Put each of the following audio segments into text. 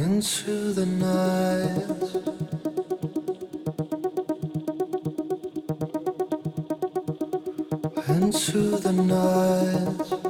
into the night. into the night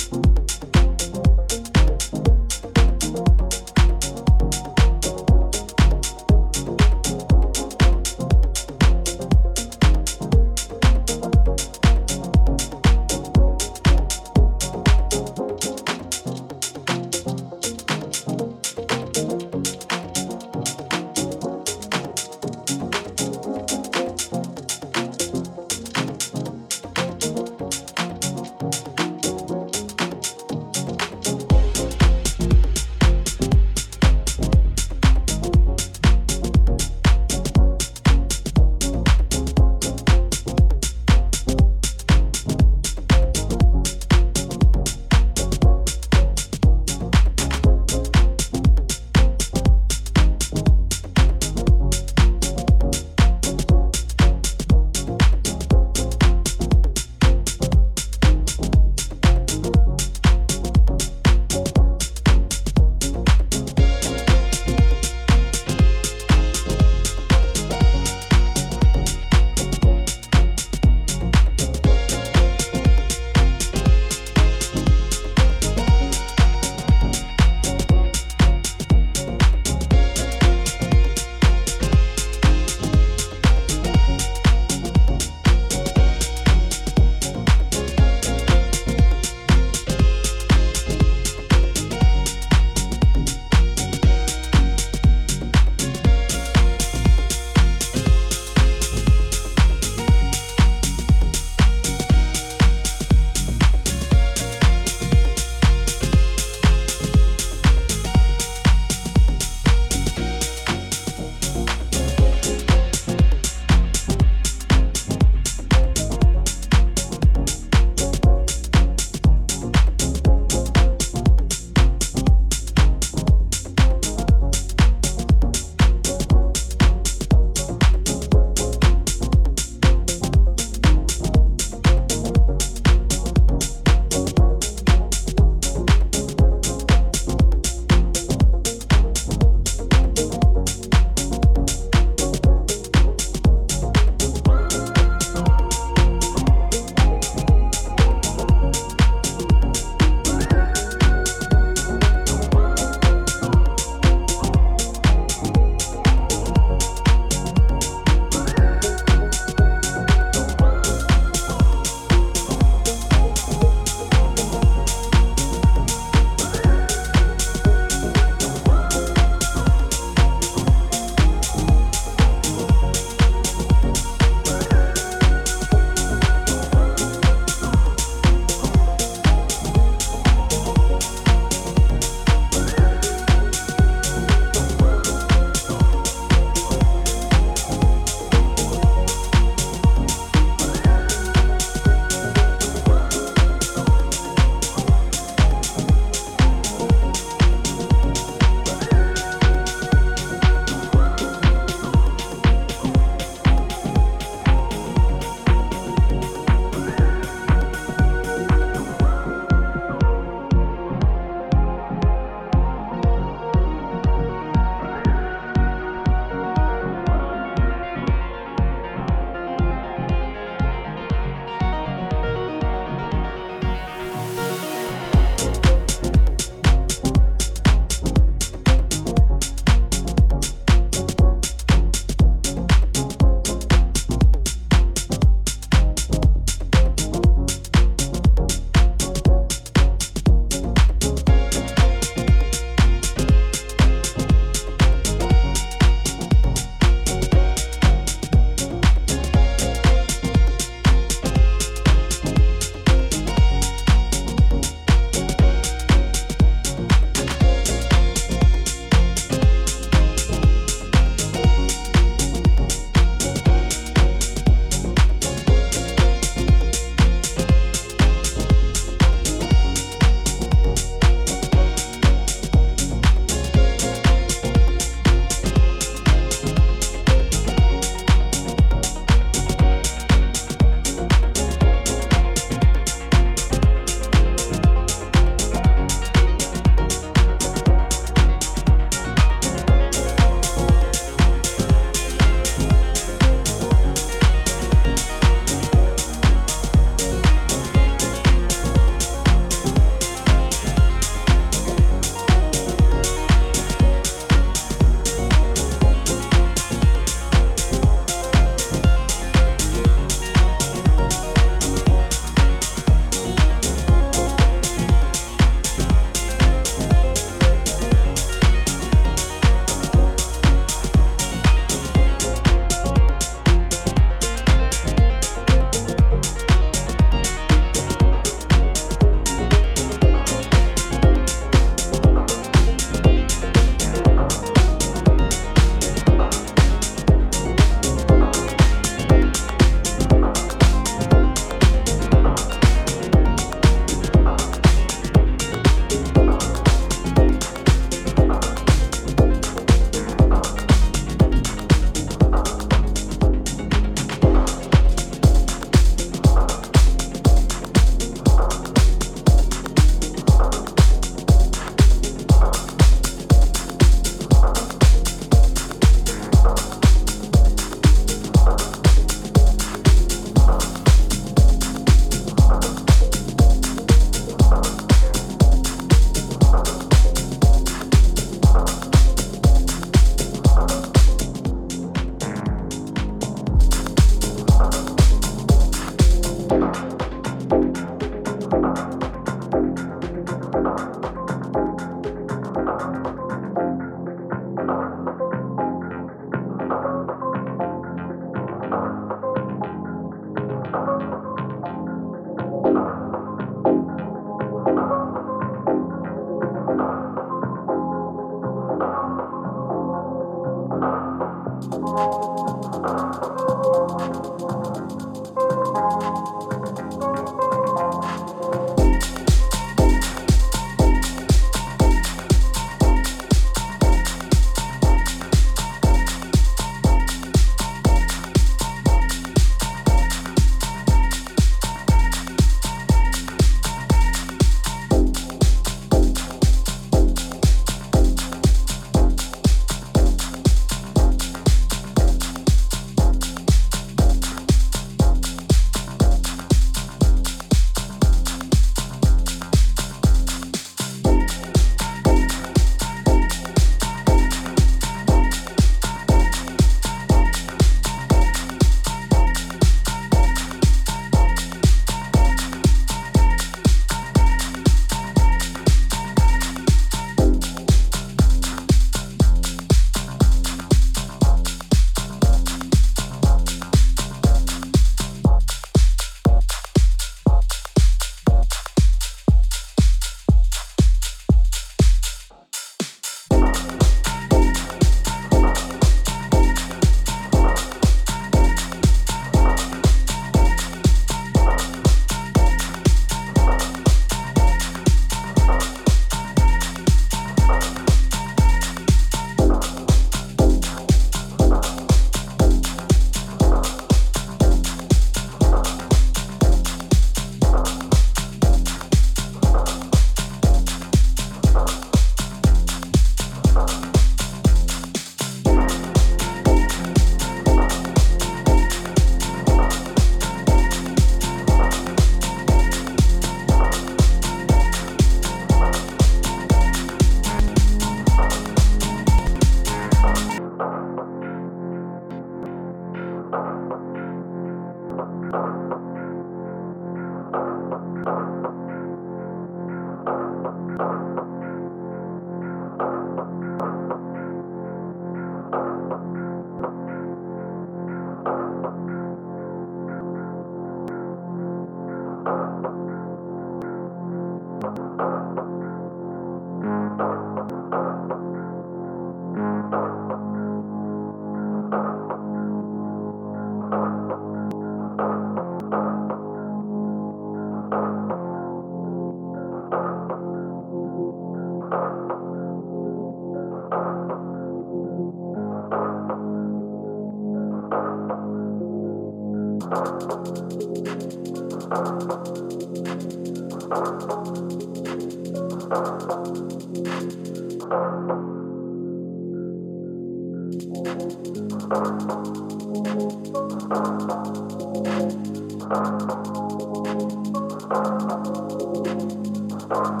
Thank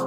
you.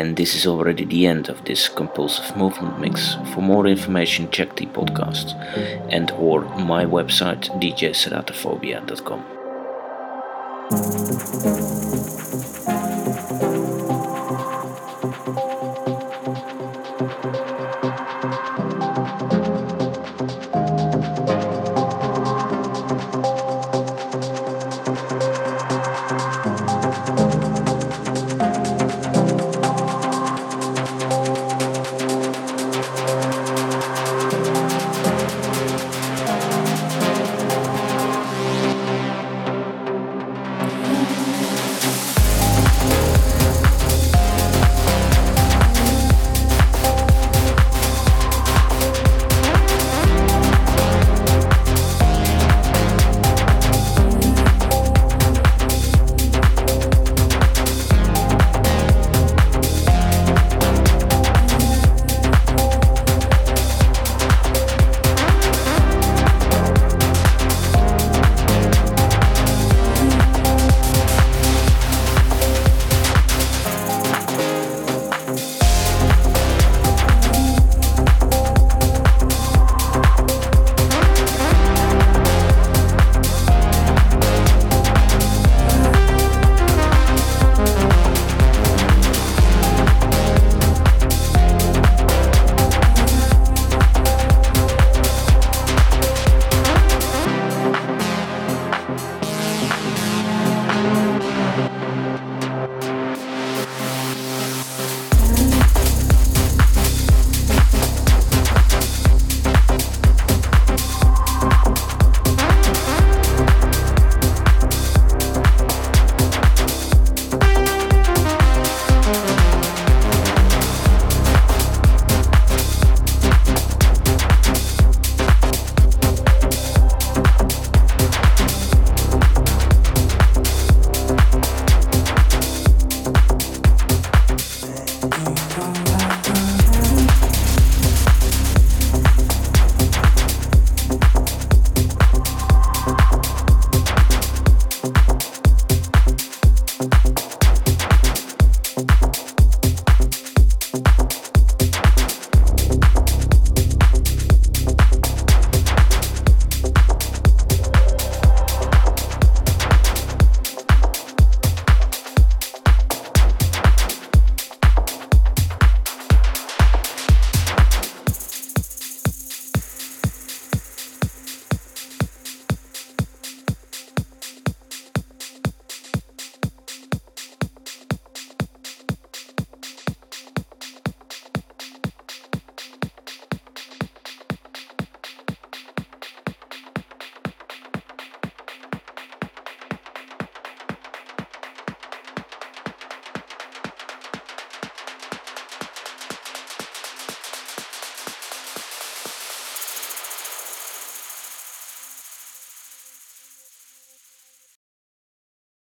And this is already the end of this compulsive movement mix. For more information, check the podcast and or my website djceratophobia.com.